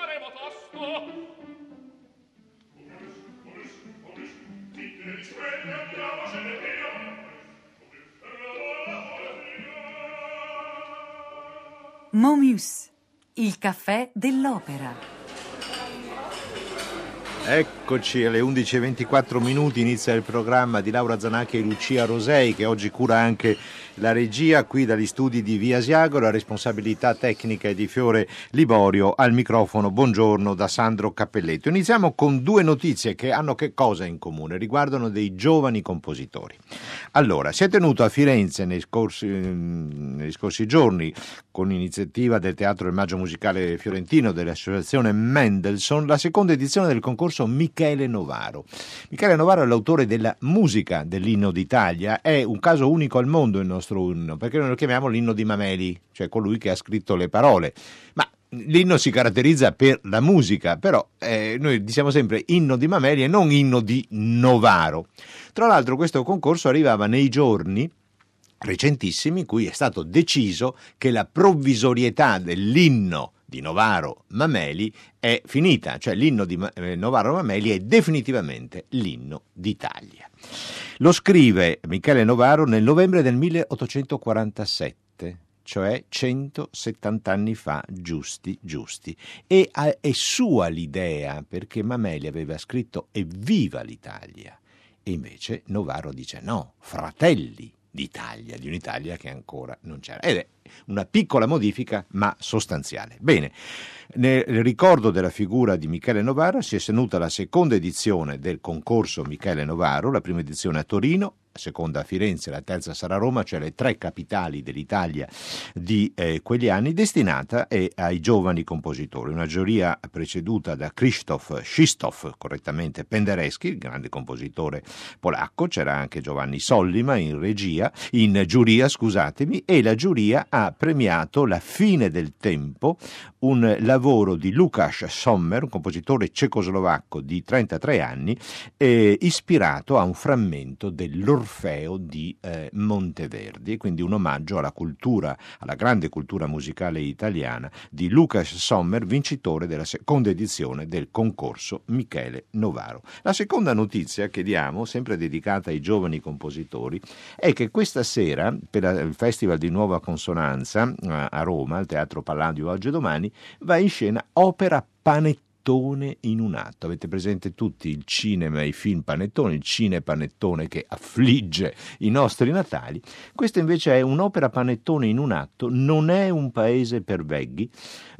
saremo tosto Momus, il caffè dell'opera. Eccoci alle 11.24 minuti, inizia il programma di Laura Zanacchi e Lucia Rosei che oggi cura anche la regia qui dagli studi di Via Asiago, la responsabilità tecnica è di Fiore Liborio al microfono. Buongiorno da Sandro Cappelletto. Iniziamo con due notizie che hanno che cosa in comune? Riguardano dei giovani compositori. Allora, si è tenuto a Firenze nei scorsi, nei scorsi giorni con iniziativa del Teatro del Maggio Musicale Fiorentino dell'Associazione Mendelssohn la seconda edizione del concorso Michele Novaro. Michele Novaro è l'autore della musica dell'inno d'Italia, è un caso unico al mondo il nostro nostro inno, perché noi lo chiamiamo l'inno di Mameli, cioè colui che ha scritto le parole. Ma l'inno si caratterizza per la musica, però eh, noi diciamo sempre inno di Mameli e non inno di Novaro. Tra l'altro questo concorso arrivava nei giorni recentissimi in cui è stato deciso che la provvisorietà dell'inno di Novaro Mameli è finita, cioè l'inno di eh, Novaro Mameli è definitivamente l'inno d'Italia. Lo scrive Michele Novaro nel novembre del 1847 cioè 170 anni fa, giusti, giusti. E è sua l'idea, perché Mameli aveva scritto Evviva l'Italia. E invece Novaro dice no, fratelli d'Italia, di un'Italia che ancora non c'era. Ed è una piccola modifica ma sostanziale. Bene, nel ricordo della figura di Michele Novaro si è tenuta la seconda edizione del concorso Michele Novaro, la prima edizione a Torino, la seconda a Firenze, la terza sarà Roma, cioè le tre capitali dell'Italia di eh, quegli anni, destinata eh, ai giovani compositori. Una giuria preceduta da Krzysztof Schistoff, correttamente Penderecki, il grande compositore polacco, c'era anche Giovanni Sollima in regia, in giuria, scusatemi, e la giuria ha premiato La fine del tempo, un lavoro di Lukács Sommer, un compositore cecoslovacco di 33 anni, eh, ispirato a un frammento dell'orchestra l'Orfeo di eh, Monteverdi, quindi un omaggio alla cultura, alla grande cultura musicale italiana di Lucas Sommer, vincitore della seconda edizione del concorso Michele Novaro. La seconda notizia che diamo, sempre dedicata ai giovani compositori, è che questa sera, per il Festival di Nuova Consonanza eh, a Roma, al Teatro Palladio oggi e domani, va in scena Opera Panettone panettone in un atto. Avete presente tutti il cinema e i film panettone, il cine panettone che affligge i nostri natali. Questa invece è un'opera panettone in un atto, non è un paese per veghi.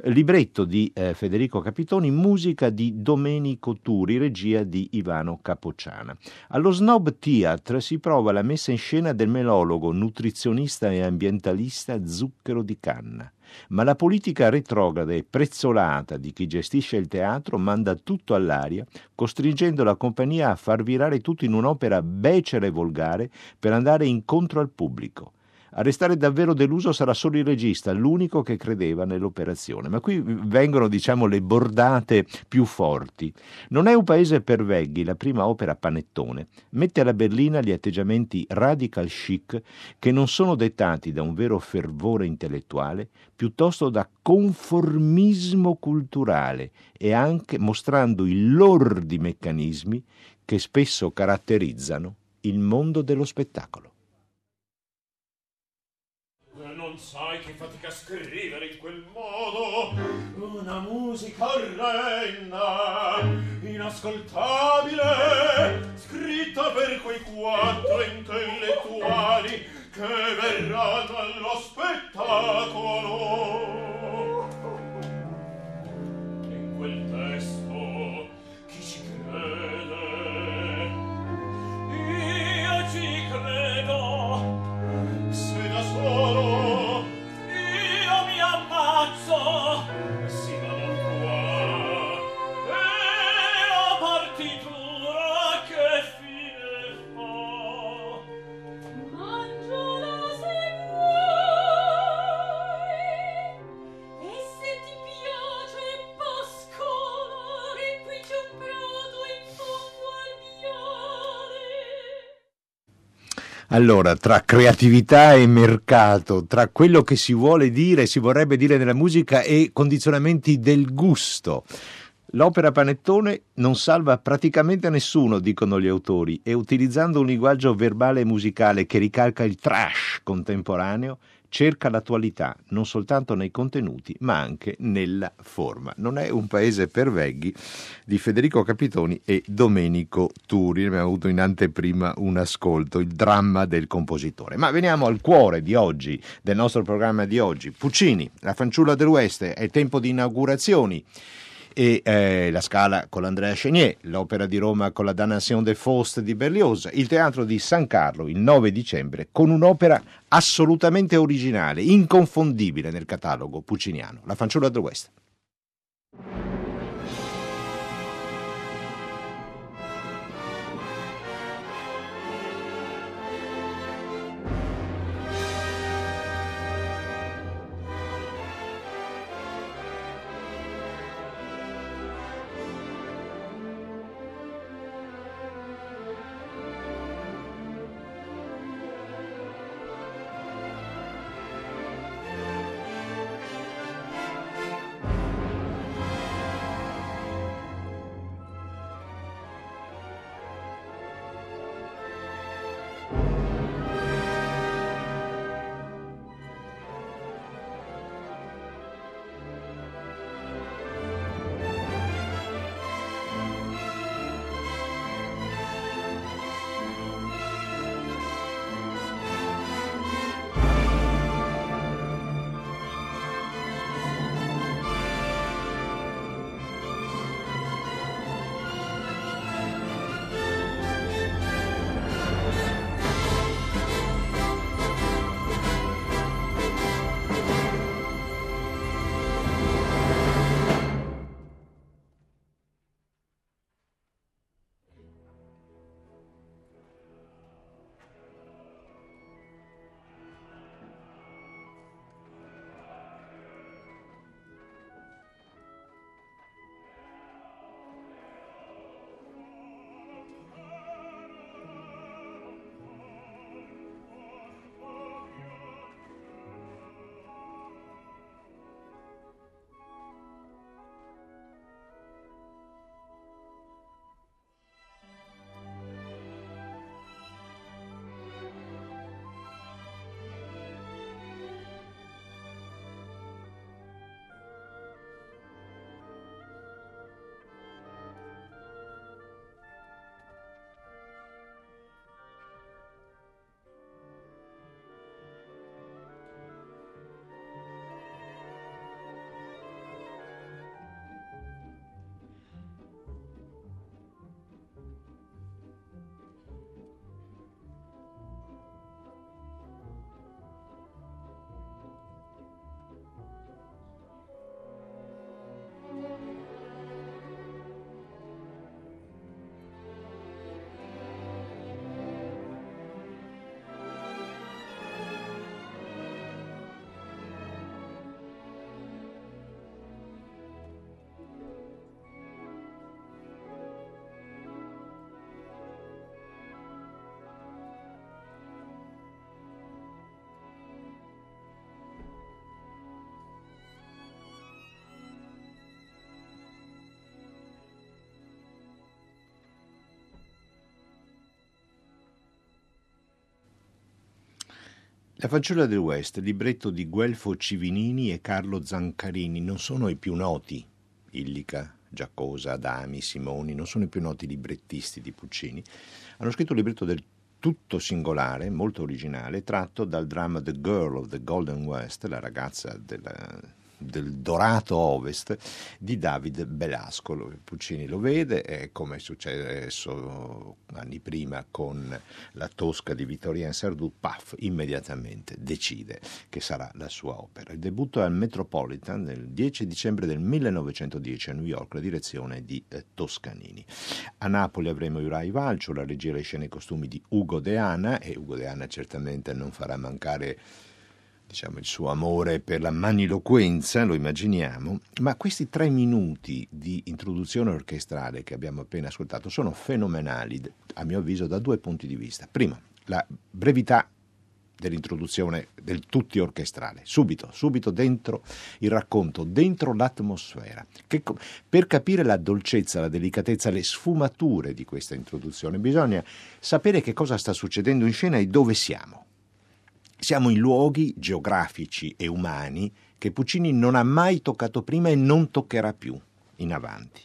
Libretto di eh, Federico Capitoni, musica di Domenico Turi, regia di Ivano Capocciana. Allo Snob Theatre si prova la messa in scena del melologo, nutrizionista e ambientalista Zucchero di Canna ma la politica retrograda e prezzolata di chi gestisce il teatro manda tutto all'aria, costringendo la compagnia a far virare tutto in un'opera becera e volgare per andare incontro al pubblico. A restare davvero deluso sarà solo il regista, l'unico che credeva nell'operazione. Ma qui vengono, diciamo, le bordate più forti. Non è un paese per veghi, la prima opera panettone. Mette alla berlina gli atteggiamenti radical chic che non sono dettati da un vero fervore intellettuale, piuttosto da conformismo culturale e anche mostrando i lordi meccanismi che spesso caratterizzano il mondo dello spettacolo non sai che fatica scrivere in quel modo. Una musica orrenda inascoltabile scritta per quei quattro intellettuali che verranno allo spettacolo. Allora, tra creatività e mercato, tra quello che si vuole dire, si vorrebbe dire nella musica e condizionamenti del gusto. L'opera Panettone non salva praticamente nessuno, dicono gli autori, e utilizzando un linguaggio verbale e musicale che ricalca il trash contemporaneo, cerca l'attualità non soltanto nei contenuti ma anche nella forma. Non è un paese per veghi di Federico Capitoni e Domenico Turi. Abbiamo avuto in anteprima un ascolto, il dramma del compositore. Ma veniamo al cuore di oggi, del nostro programma di oggi. Puccini, la fanciulla dell'Ouest, è tempo di inaugurazioni e eh, la Scala con l'Andrea Chenier, l'Opera di Roma con la Damnation de Faust di Berlioz, il Teatro di San Carlo il 9 dicembre con un'opera assolutamente originale, inconfondibile nel catalogo pucciniano, La fanciulla del La fanciulla del West, libretto di Guelfo Civinini e Carlo Zancarini, non sono i più noti, Illica, Giacosa, Adami, Simoni, non sono i più noti librettisti di Puccini. Hanno scritto un libretto del tutto singolare, molto originale, tratto dal dramma The Girl of the Golden West, la ragazza della, del dorato ovest di David Belasco. Puccini lo vede, è come è successo anni prima con la Tosca di Vittorien Sardou, paf, immediatamente decide che sarà la sua opera. Il debutto è al Metropolitan nel 10 dicembre del 1910 a New York, la direzione di eh, Toscanini. A Napoli avremo Urai Valcio, la regia e le scene e costumi di Ugo De Anna e Ugo De Anna certamente non farà mancare diciamo, il suo amore per la maniloquenza, lo immaginiamo, ma questi tre minuti di introduzione orchestrale che abbiamo appena ascoltato sono fenomenali, a mio avviso, da due punti di vista. Primo, la brevità dell'introduzione del tutti orchestrale, subito, subito dentro il racconto, dentro l'atmosfera. Che, per capire la dolcezza, la delicatezza, le sfumature di questa introduzione bisogna sapere che cosa sta succedendo in scena e dove siamo. Siamo in luoghi geografici e umani che Puccini non ha mai toccato prima e non toccherà più in avanti.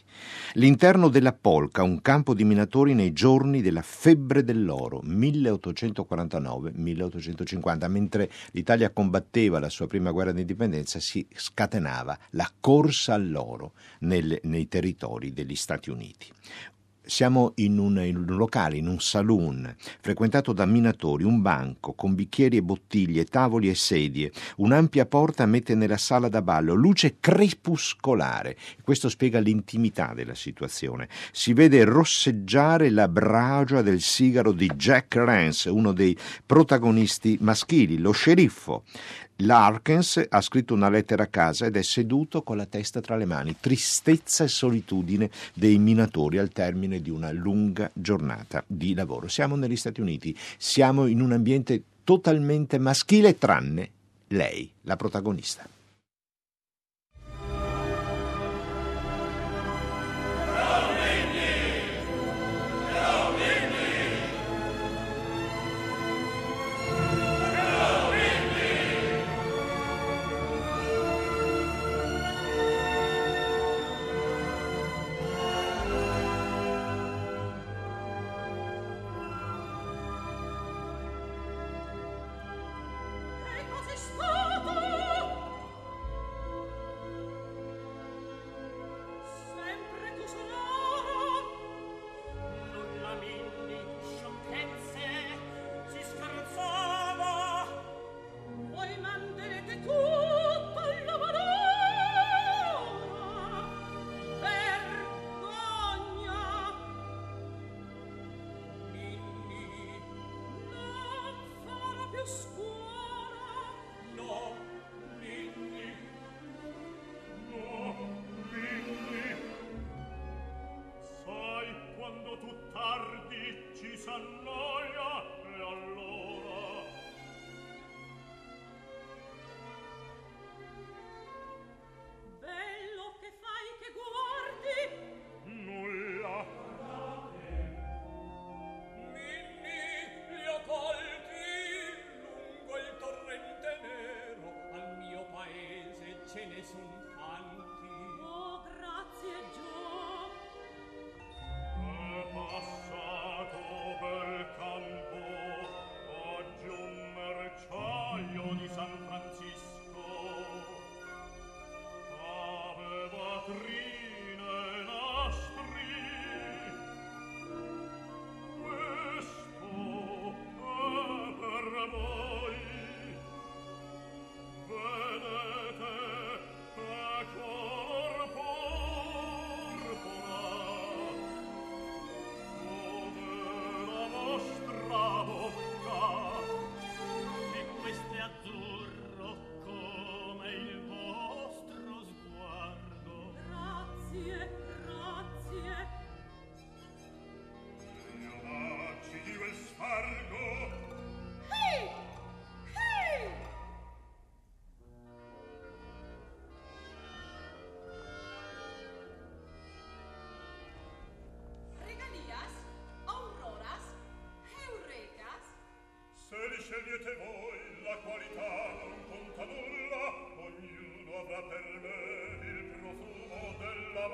L'interno della polca, un campo di minatori nei giorni della febbre dell'oro, 1849-1850, mentre l'Italia combatteva la sua prima guerra d'indipendenza, si scatenava la corsa all'oro nel, nei territori degli Stati Uniti. Siamo in un, in un, locale, in un saloon, frequentato da minatori, un banco con bicchieri e bottiglie, tavoli e sedie, un'ampia porta mette nella sala da ballo, luce crepuscolare. Questo spiega l'intimità della situazione. Si vede rosseggiare la bragia del sigaro di Jack Rance, uno dei protagonisti maschili, lo sceriffo. Larkins ha scritto una lettera a casa ed è seduto con la testa tra le mani, tristezza e solitudine dei minatori al termine di una lunga giornata di lavoro. Siamo negli Stati Uniti, siamo in un ambiente totalmente maschile tranne lei, la protagonista. listen scegliete voi la qualità non conta nulla ognuno avrà per me il profumo della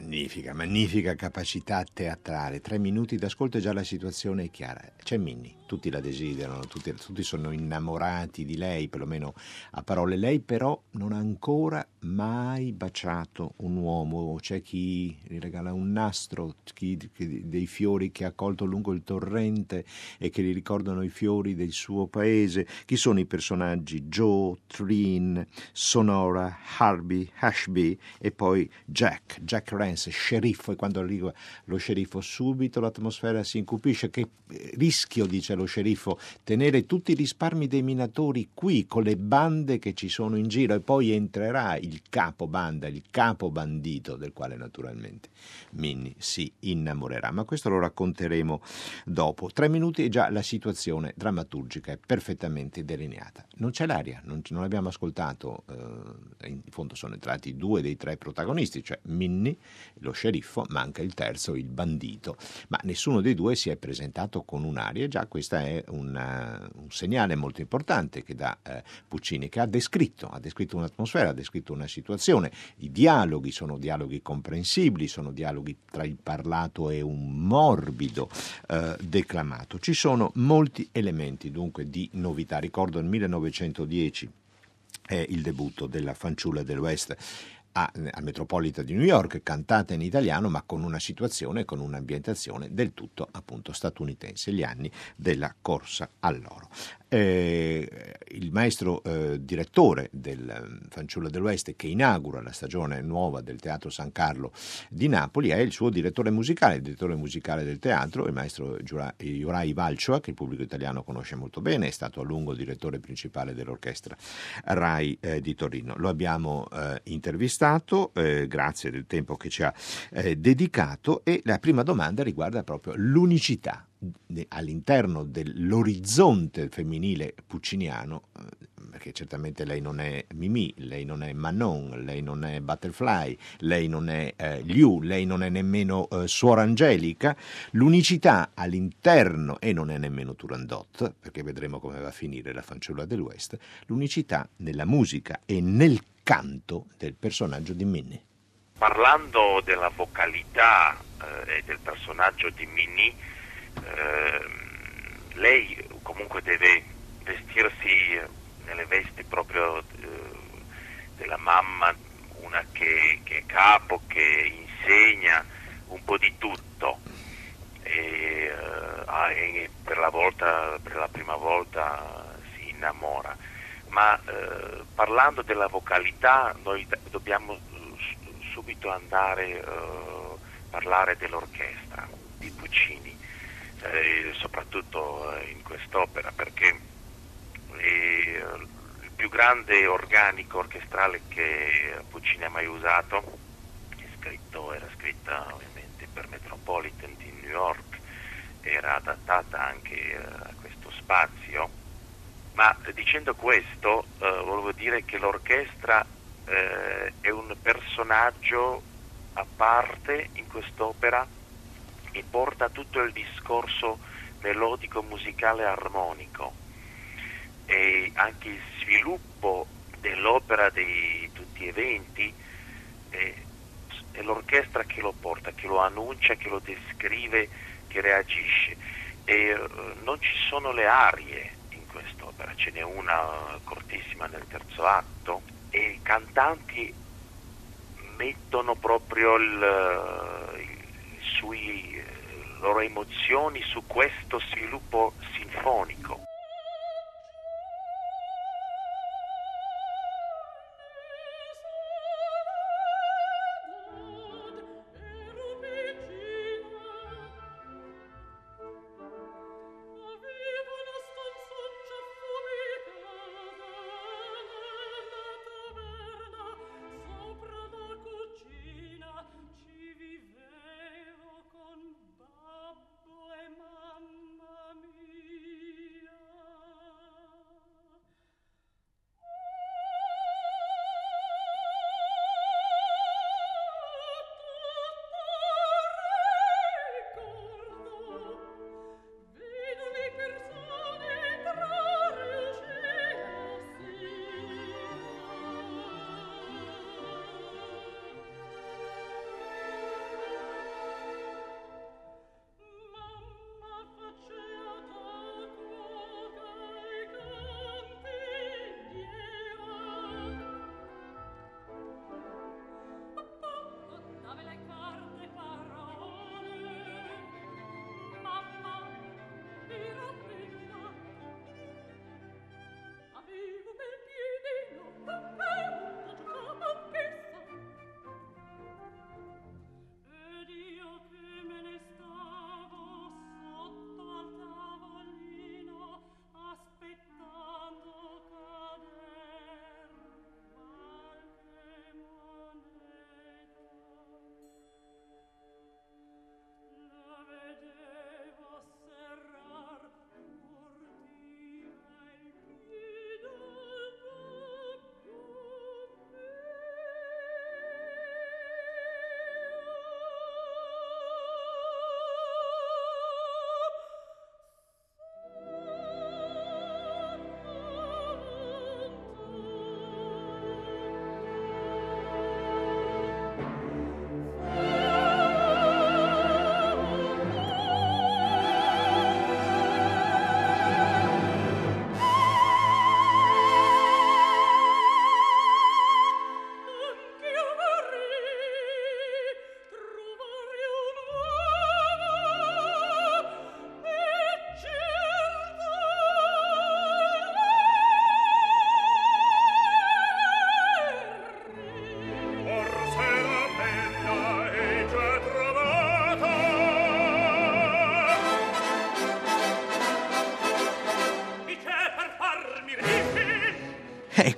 Magnifica, magnifica capacità teatrale. Tre minuti d'ascolto e già la situazione è chiara. C'è Minnie, tutti la desiderano, tutti, tutti, sono innamorati di lei, perlomeno a parole. Lei però non ha ancora mai baciato un uomo. C'è chi gli regala un nastro, chi, dei fiori che ha colto lungo il torrente e che gli ricordano i fiori del suo paese. Chi sono i personaggi? Joe, Trin, Sonora, Harvey, Ashby e poi Jack, Jack Rance, sceriffo. E quando arriva lo sceriffo subito l'atmosfera si incupisce. Che rischio, dice lo sceriffo, tenere tutti i risparmi dei minatori qui con le bande che ci sono in giro e poi entrerà il capo banda, il capo bandito del quale naturalmente Minnie si innamorerà. Ma questo lo racconteremo dopo. Tre minuti e già la situazione drammaturgica è perfettamente delineata. Non c'è l'aria, non, non abbiamo ascoltato, eh, in fondo sono entrati due dei tre protagonisti, cioè Minnie, lo sceriffo, manca il terzo, il bandito, ma nessuno dei due si è presentato con un'aria già questo è una, un segnale molto importante che dà eh, Puccini, che ha descritto, ha descritto un'atmosfera, ha descritto una situazione, i dialoghi sono dialoghi comprensibili, sono dialoghi tra il parlato e un morbido eh, declamato. Ci sono molti elementi dunque di novità, ricordo nel 1910 è il debutto della fanciulla del a, al Metropolitan di New York, cantata in italiano ma con una situazione, con un'ambientazione del tutto appunto statunitense, gli anni della corsa all'oro eh, il maestro eh, direttore del eh, Fanciullo dell'Oeste che inaugura la stagione nuova del Teatro San Carlo di Napoli è il suo direttore musicale, il direttore musicale del teatro, il maestro Jurai Valcioa, che il pubblico italiano conosce molto bene, è stato a lungo direttore principale dell'orchestra RAI eh, di Torino. Lo abbiamo eh, intervistato, eh, grazie del tempo che ci ha dedicato e la prima domanda riguarda proprio l'unicità all'interno dell'orizzonte femminile pucciniano, eh, perché certamente lei non è Mimi, lei non è Manon, lei non è Butterfly, lei non è eh, Liu, lei non è nemmeno eh, Suora Angelica, l'unicità all'interno, e non è nemmeno Turandot, perché vedremo come va a finire la fanciulla del West, l'unicità nella musica e nel canto del personaggio di Minnie. Parlando della vocalità eh, e del personaggio di Minnie, Ehm, lei comunque deve vestirsi nelle vesti proprio eh, della mamma, una che, che, è capo, che insegna un po' di tutto. E, uh, e per, la volta, per la prima volta si innamora. Ma uh, parlando della vocalità, noi dobbiamo subito andare a uh, parlare dell'orchestra di Puccini eh, soprattutto eh, in quest'opera, perché è il più grande organico orchestrale che Puccini ha mai usato, scritto, era scritta ovviamente per Metropolitan di New York, era adattata anche eh, a questo spazio, ma dicendo questo eh, volevo dire che l'orchestra eh, è un personaggio a parte in quest'opera e porta tutto il discorso melodico, musicale, armonico. E anche il sviluppo dell'opera di tutti gli eventi è, è l'orchestra che lo porta, che lo annuncia, che lo descrive, che reagisce. E uh, non ci sono le arie in quest'opera, ce n'è una cortissima nel terzo atto e i cantanti mettono proprio il, il sui loro emozioni su questo sviluppo sinfonico.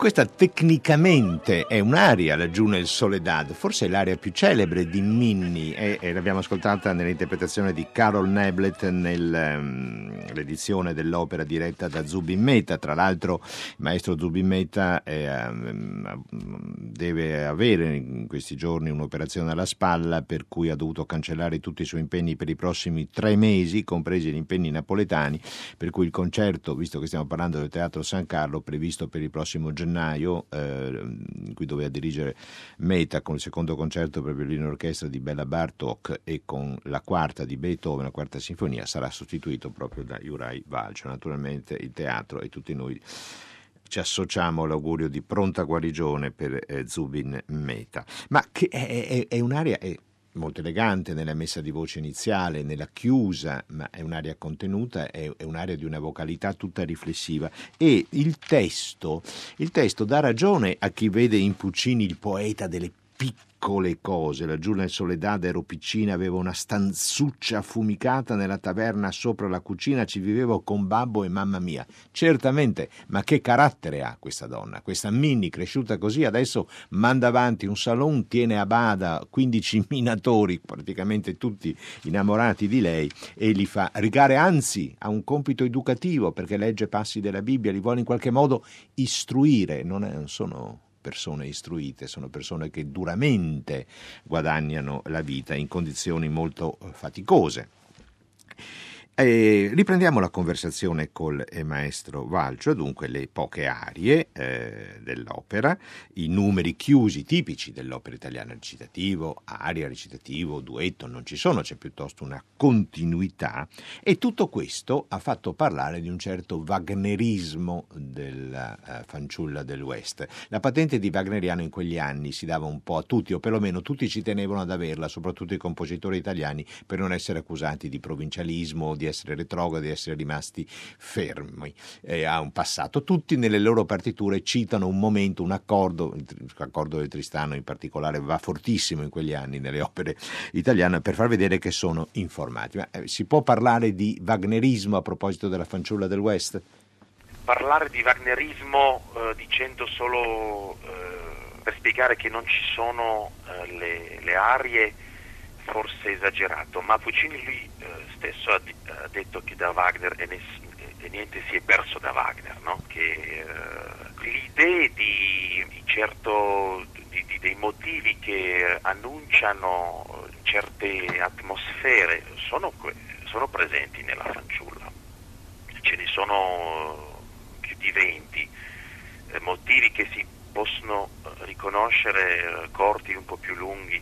Questa tecnicamente è un'aria, laggiù nel Soledad, forse è l'aria più celebre di Minnie e, e l'abbiamo ascoltata nell'interpretazione di Carol Neblet nell'edizione dell'opera diretta da Zubin Mehta. Tra l'altro il maestro Zubin Mehta eh, deve avere in questi giorni un'operazione alla spalla per cui ha dovuto cancellare tutti i suoi impegni per i prossimi tre mesi, compresi gli impegni napoletani, per cui il concerto, visto che stiamo parlando del Teatro San Carlo, previsto per il prossimo gennaio, eh, in cui doveva dirigere Meta con il secondo concerto per violino orchestra di Bella Bartok e con la quarta di Beethoven, la quarta sinfonia, sarà sostituito proprio da Juraj Valcio. Naturalmente il teatro e tutti noi ci associamo all'augurio di pronta guarigione per eh, Zubin Meta. Ma che è, è, è un'area... È, molto elegante nella messa di voce iniziale, nella chiusa, ma è un'area contenuta, è, è un'area di una vocalità tutta riflessiva. E il testo, il testo dà ragione a chi vede in Puccini il poeta delle piccole cose. Laggiù nel Soledad ero piccina, avevo una stanzuccia affumicata nella taverna sopra la cucina, ci vivevo con babbo e mamma mia. Certamente, ma che carattere ha questa donna? Questa Minnie cresciuta così adesso manda avanti un salon, tiene a bada 15 minatori, praticamente tutti innamorati di lei, e li fa rigare, anzi ha un compito educativo perché legge passi della Bibbia, li vuole in qualche modo istruire, non sono persone istruite, sono persone che duramente guadagnano la vita in condizioni molto faticose. E riprendiamo la conversazione col eh, maestro Valcio, dunque le poche arie eh, dell'opera, i numeri chiusi tipici dell'opera italiana, recitativo, aria, recitativo, duetto, non ci sono, c'è piuttosto una continuità e tutto questo ha fatto parlare di un certo wagnerismo della uh, fanciulla del West. La patente di wagneriano in quegli anni si dava un po' a tutti, o perlomeno tutti ci tenevano ad averla, soprattutto i compositori italiani, per non essere accusati di provincialismo, di essere retrogradi, di essere rimasti fermi eh, a un passato. Tutti nelle loro partiture citano un momento, un accordo, l'accordo del Tristano in particolare va fortissimo in quegli anni nelle opere italiane per far vedere che sono informati. Ma eh, si può parlare di wagnerismo a proposito della fanciulla del West? Parlare di wagnerismo eh, dicendo solo eh, per spiegare che non ci sono eh, le, le arie forse esagerato, ma Puccini lui eh, stesso ha, ha, detto che da Wagner e, e, niente si è perso da Wagner, no? che eh, le di, di certo, di, di, dei motivi che annunciano certe atmosfere sono, sono presenti nella fanciulla, ce ne sono più di 20 eh, motivi che si possono eh, riconoscere eh, corti un po' più lunghi,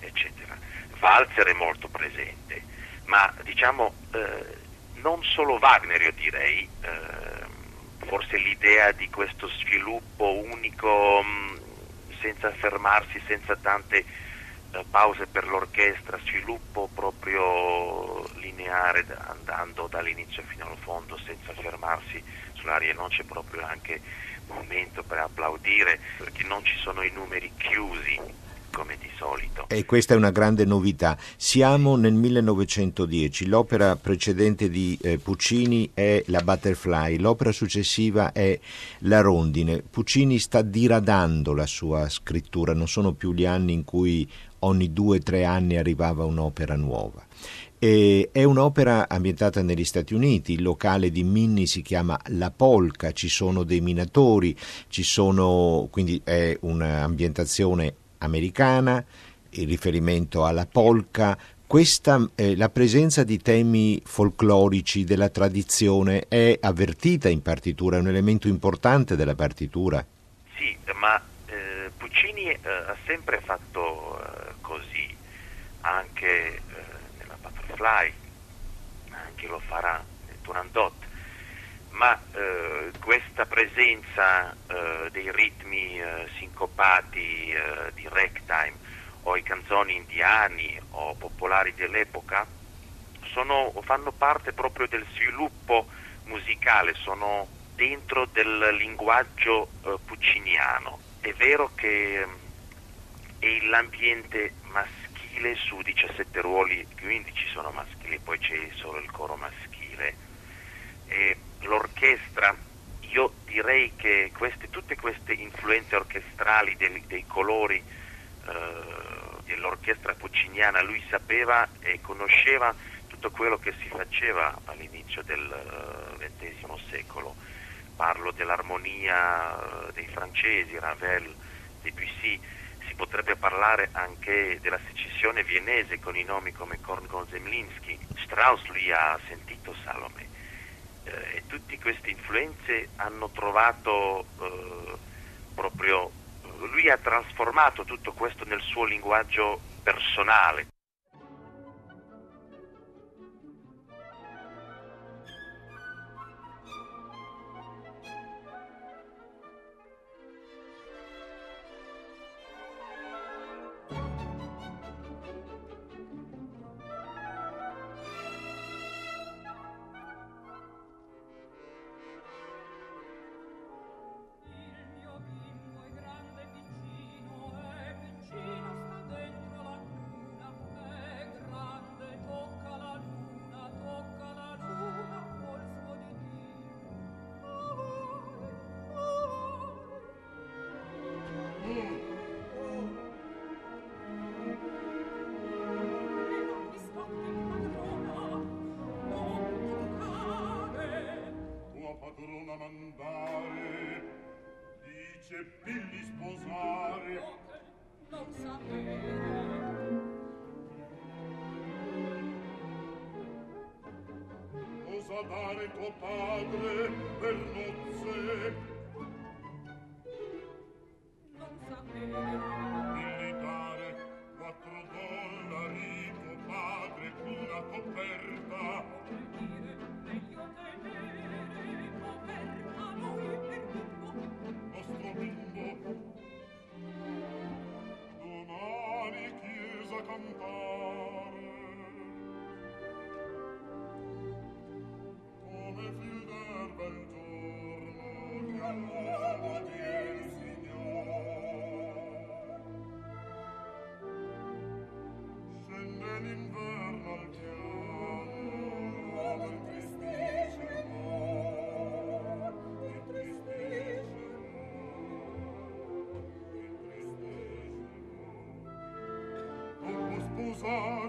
eccetera. Walzer è molto presente, ma diciamo eh, non solo Wagner io direi, eh, forse l'idea di questo sviluppo unico senza fermarsi, senza tante eh, pause per l'orchestra, sviluppo proprio lineare andando dall'inizio fino al fondo senza fermarsi sull'aria, non c'è proprio anche momento per applaudire perché non ci sono i numeri chiusi come di solito. E questa è una grande novità. Siamo nel 1910, l'opera precedente di eh, Puccini è la Butterfly, l'opera successiva è La Rondine. Puccini sta diradando la sua scrittura, non sono più gli anni in cui ogni due o tre anni arrivava un'opera nuova. E è un'opera ambientata negli Stati Uniti, il locale di Minnie si chiama La Polca, ci sono dei minatori, ci sono, quindi è un'ambientazione americana, il riferimento alla polka, questa, eh, la presenza di temi folclorici della tradizione è avvertita in partitura, è un elemento importante della partitura. Sì, ma eh, Puccini eh, ha sempre fatto eh, così, anche eh, nella Butterfly, anche lo farà nel Turandot ma eh, questa presenza eh, dei ritmi eh, sincopati eh, di ragtime o i canzoni indiani o popolari dell'epoca fanno parte proprio del sviluppo musicale, sono dentro del linguaggio eh, pucciniano. È vero che è l'ambiente maschile su 17 ruoli, 15 sono maschili, poi c'è solo il coro maschile. E l'orchestra, io direi che queste, tutte queste influenze orchestrali dei, dei colori eh, dell'orchestra pucciniana lui sapeva e conosceva tutto quello che si faceva all'inizio del XX secolo. Parlo dell'armonia dei francesi, Ravel, Debussy, si potrebbe parlare anche della secessione viennese con i nomi come Korngold Zemlinsky. Strauss lui ha sentito Salome eh, e tutte queste influenze hanno trovato eh, proprio lui ha trasformato tutto questo nel suo linguaggio personale.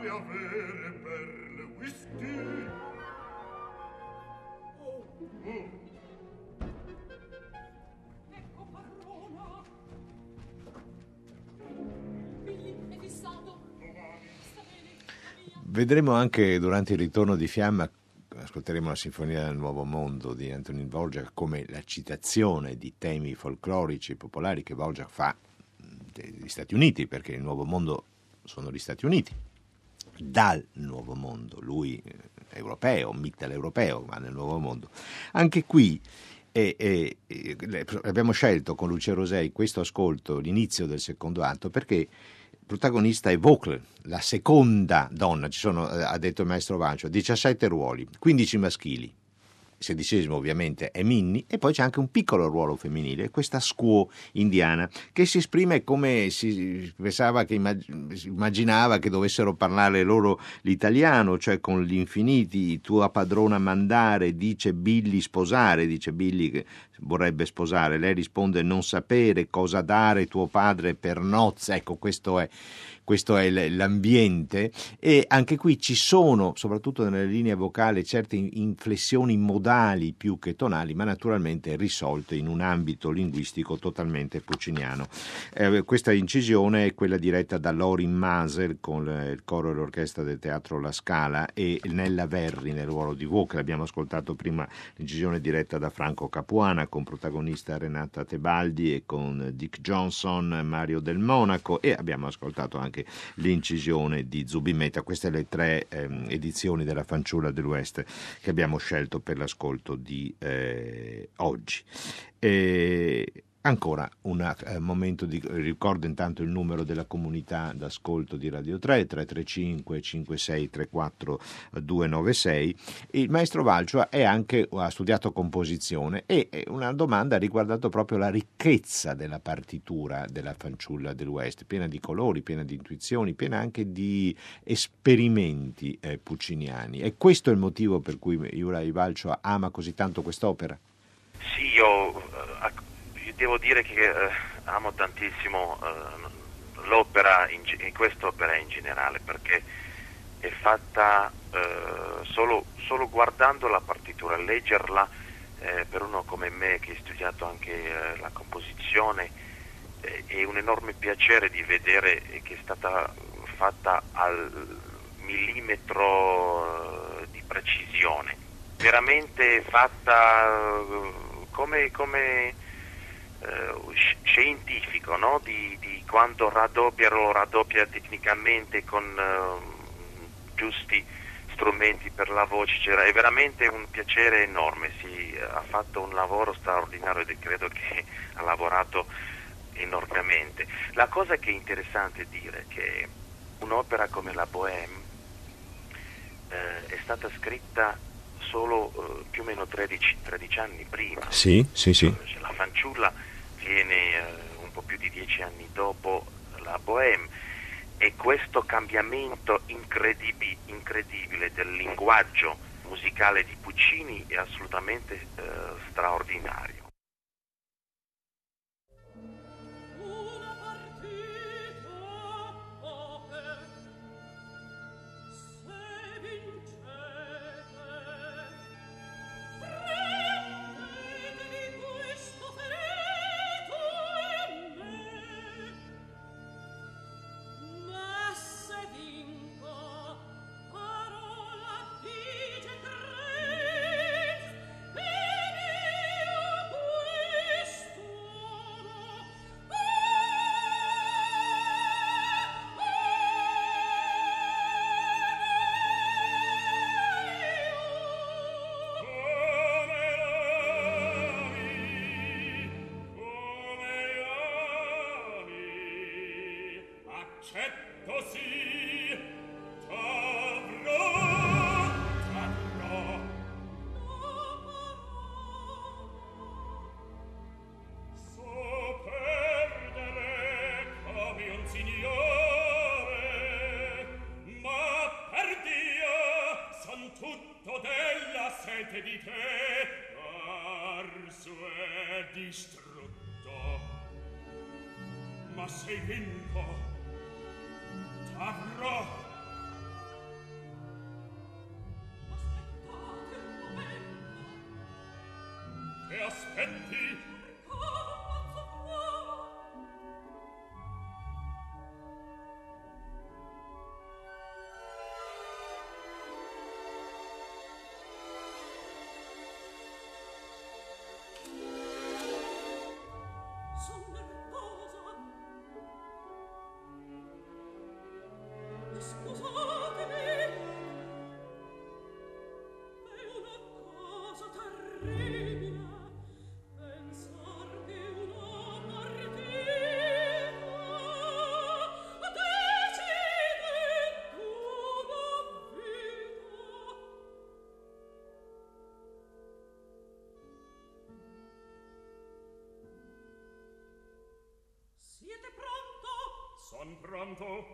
Sposare avere perle whisky. Oh. ecco padrona. Billy è fissato. Sta bene Vedremo anche durante il ritorno di Fiamma, ascolteremo la Sinfonia del Nuovo Mondo di Antonin Dvorak, come la citazione di temi folclorici popolari che Dvorak fa degli Stati Uniti, perché il Nuovo Mondo sono gli Stati Uniti, dal Nuovo Mondo, lui è europeo, mitteleuropeo, ma nel Nuovo Mondo. Anche qui e, e- e- abbiamo scelto con Lucia Rosei questo ascolto, l'inizio del secondo atto, perché il protagonista è Vaucler, la seconda donna, ci sono, eh, ha detto il maestro Vancio, 17 ruoli, 15 maschili, sedicesimo ovviamente è Minnie e poi c'è anche un piccolo ruolo femminile, questa squaw indiana che si esprime come si pensava che immaginava che dovessero parlare loro l'italiano, cioè con gli infiniti, tua padrona mandare, dice Billy sposare, dice Billy che vorrebbe sposare, lei risponde non sapere cosa dare tuo padre per nozze, ecco questo è questo è l'ambiente e anche qui ci sono, soprattutto nelle linee vocali, certe in- inflessioni modali più che tonali, ma naturalmente risolte in un ambito linguistico totalmente pucciniano. Eh, questa incisione è quella diretta da Lorin Maser con il coro e l'orchestra del Teatro La Scala e Nella Verri nel ruolo di voce. Abbiamo ascoltato prima l'incisione diretta da Franco Capuana con protagonista Renata Tebaldi e con Dick Johnson, Mario Del Monaco e abbiamo ascoltato anche l'incisione di Zubimeta. Queste le tre ehm, edizioni della Fanciulla dell'Ouest che abbiamo scelto per l'ascolto di eh, oggi. E ancora un eh, momento di ricordo intanto il numero della comunità d'ascolto di Radio 3 335 5634 296 il maestro Valcio è anche, ha studiato composizione e eh, una domanda ha riguardato proprio la ricchezza della partitura della fanciulla del West piena di colori, piena di intuizioni piena anche di esperimenti eh, pucciniani. E questo è il motivo per cui Iura Valcio ama così tanto quest'opera? Sì, eh, io devo dire che eh, amo tantissimo eh, l'opera, in, quest'opera in generale, perché è fatta eh, solo, solo guardando la partitura, leggerla eh, per uno come me che ha studiato anche eh, la composizione è un enorme piacere di vedere che è stata fatta al millimetro di precisione, veramente fatta come, come scientifico, no? di, di, quando raddoppia lo raddoppia tecnicamente con uh, giusti strumenti per la voce, C'era, è veramente un piacere enorme, si, ha fatto un lavoro straordinario e credo che ha lavorato enormemente. La cosa che è interessante dire è che un'opera come la Bohème eh, è stata scritta solo eh, più o meno 13, 13, anni prima. Sì, sì, sì. Cioè, la fanciulla viene eh, un po' più di dieci anni dopo la Bohème e questo cambiamento incredibi, incredibile del linguaggio musicale di Puccini è assolutamente eh, straordinario. sei vinto t'avrò aspettate un momento. Che aspetti? pronto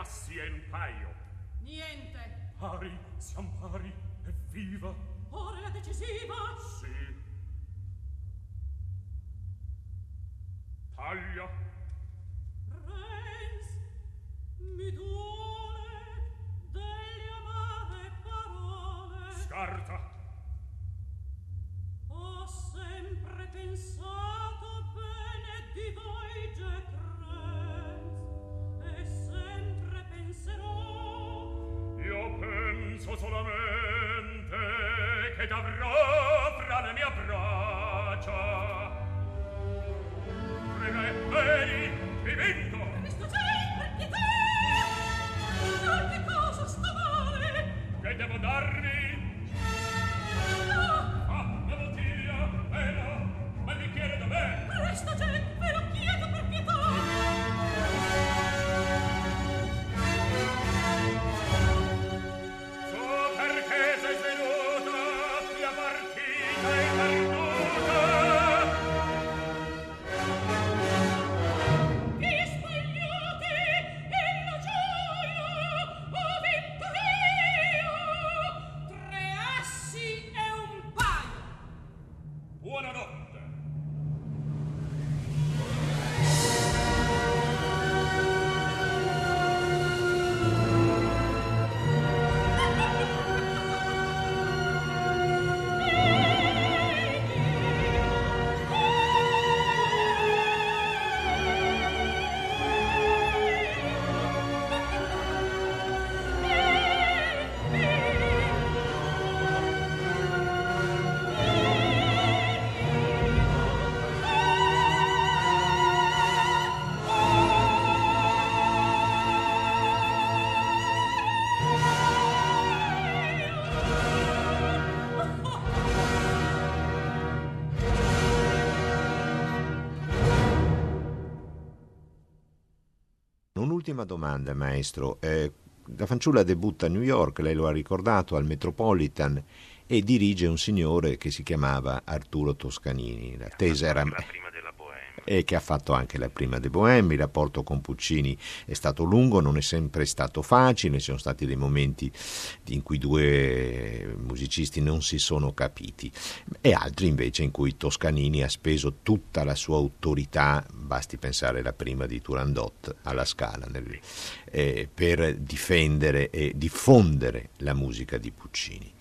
assi e un paio. Niente. Pari, siamo pari, evviva. Ora la decisiva. Un'ultima domanda, maestro. Eh, la fanciulla debutta a New York, lei lo ha ricordato, al Metropolitan e dirige un signore che si chiamava Arturo Toscanini. La tesa era... La prima Bohème. E che ha fatto anche la prima de Bohème. Il rapporto con Puccini è stato lungo, non è sempre stato facile, ci sono stati dei momenti in cui i due musicisti non si sono capiti e altri invece in cui Toscanini ha speso tutta la sua autorità, basti pensare alla prima di Turandot alla Scala, nel- eh, per difendere e diffondere la musica di Puccini.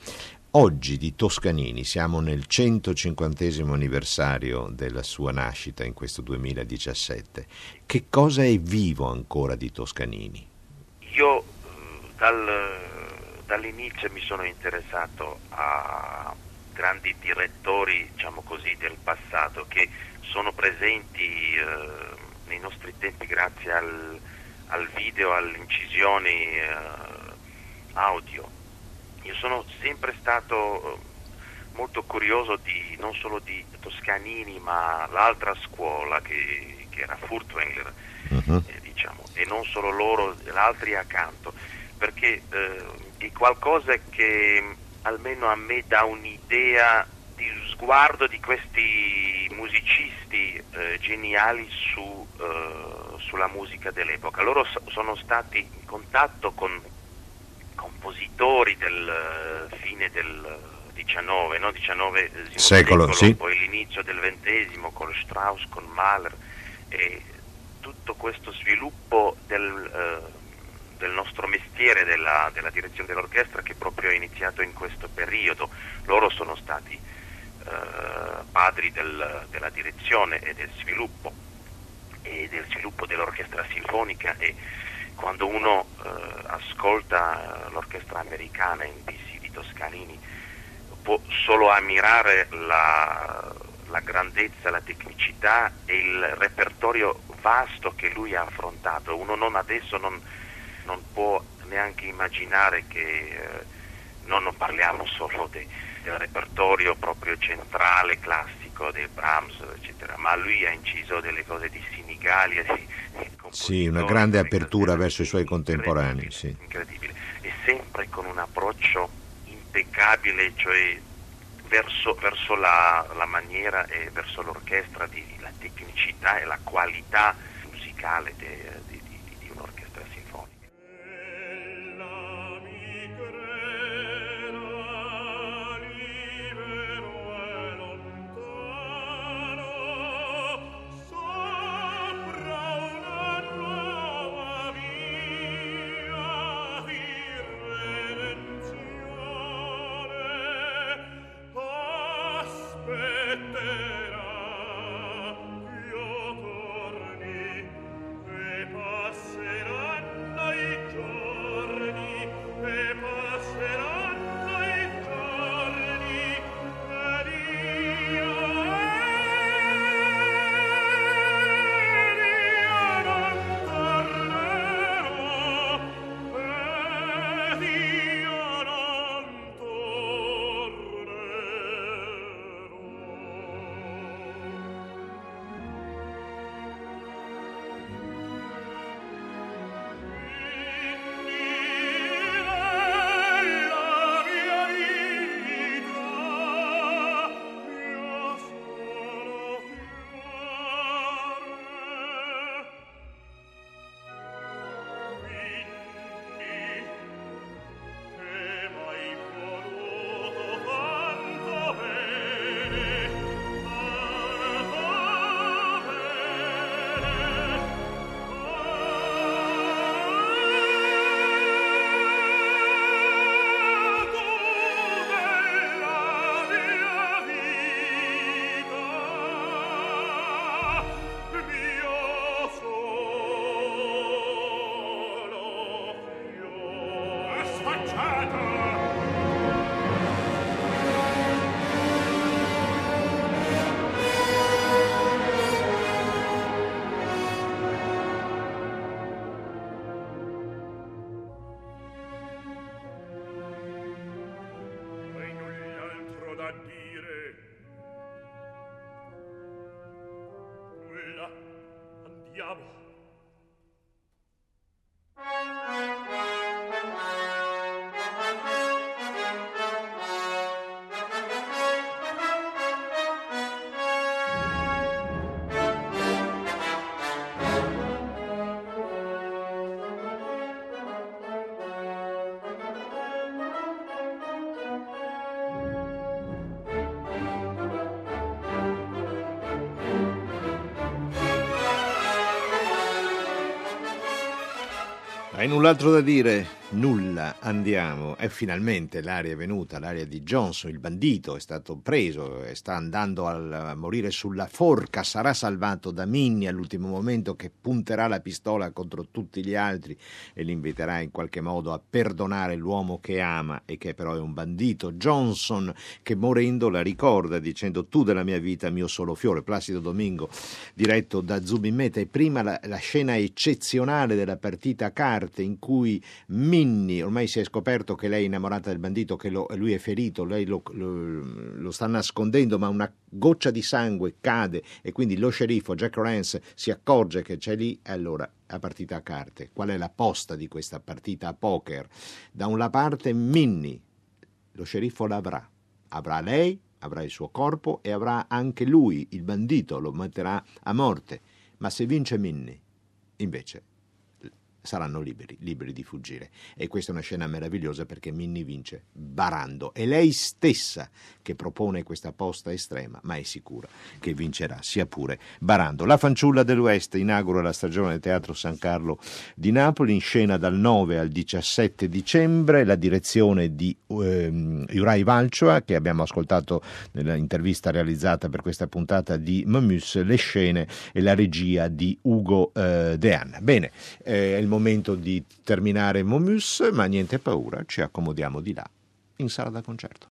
Oggi di Toscanini, siamo nel 150 anniversario della sua nascita in questo 2017. Che cosa è vivo ancora di Toscanini? Io eh, dal- dall'inizio mi sono interessato a grandi direttori, diciamo così, del passato che sono presenti eh, nei nostri tempi grazie al, al video, alle incisioni eh, audio. Io sono sempre stato eh, molto curioso di, non solo di Toscanini, ma l'altra scuola che, che era Furtwängler, eh, diciamo, e non solo loro, altri accanto, perché eh, è qualcosa che almeno a me dà un'idea di sguardo di questi musicisti eh, geniali su, eh, sulla musica dell'epoca. Loro so- sono stati in contatto con compositori del eh, fine del XIX, no? XIX Secolo, sì. poi l'inizio del XX con Strauss, con Mahler e tutto questo sviluppo del, eh, del nostro mestiere della, della direzione dell'orchestra che proprio è iniziato in questo periodo. Loro sono stati eh, padri del- della direzione e del sviluppo e del sviluppo dell'orchestra sinfonica e quando uno eh, ascolta eh, l'orchestra americana in DC di Toscanini può solo ammirare la, la grandezza, la tecnicità e il repertorio vasto che lui ha affrontato. Uno non adesso non, non può neanche immaginare che eh, non non parliamo solo de- del repertorio proprio centrale, classico dei Brahms, eccetera, ma lui ha inciso delle cose di Sinigalia, di, di Sì, una grande apertura verso i suoi contemporanei, incredibili, sì. incredibile. E sempre con un approccio impeccabile, cioè verso, verso la, la maniera e verso l'orchestra, di, la tecnicità e la qualità musicale de- Hai null'altro da dire? Nulla, andiamo. E finalmente l'aria è venuta, l'aria di Johnson, il bandito è stato preso, e sta andando a morire sulla forca, sarà salvato da Minnie all'ultimo momento che punterà la pistola contro tutti gli altri e li inviterà in qualche modo a perdonare l'uomo che ama e che però è un bandito. Johnson che morendo la ricorda dicendo tu della mia vita mio solo fiore, Placido Domingo diretto da Zubin Mehta e prima la, la scena eccezionale della partita a carte in cui Minnie, ormai si è scoperto che lei è innamorata del bandito, che lo- lui è ferito, lei lo, lo- lo sta nascondendo, ma una goccia di sangue cade e quindi lo sceriffo Jack Rance si accorge che c'è lì e allora la partita a carte. Qual è la posta di questa partita a poker? Da una parte Minnie, lo sceriffo l'avrà, avrà lei, avrà il suo corpo e avrà anche lui, il bandito, lo metterà a morte. Ma se vince Minnie, invece saranno liberi, liberi di fuggire. E questa è una scena meravigliosa perché Minnie vince barando. È lei stessa che propone questa posta estrema, ma è sicura che vincerà, sia pure barando. La fanciulla dell'Ouest inaugura la stagione del Teatro San Carlo di Napoli, in scena dal 9 al 17 dicembre, la direzione di ehm, Uri Valcioa, che abbiamo ascoltato nell'intervista realizzata per questa puntata di Momus, le scene e la regia di Ugo eh, Dean. Bene, eh, momento di terminare Momus, ma niente paura, ci accomodiamo di là in sala da concerto.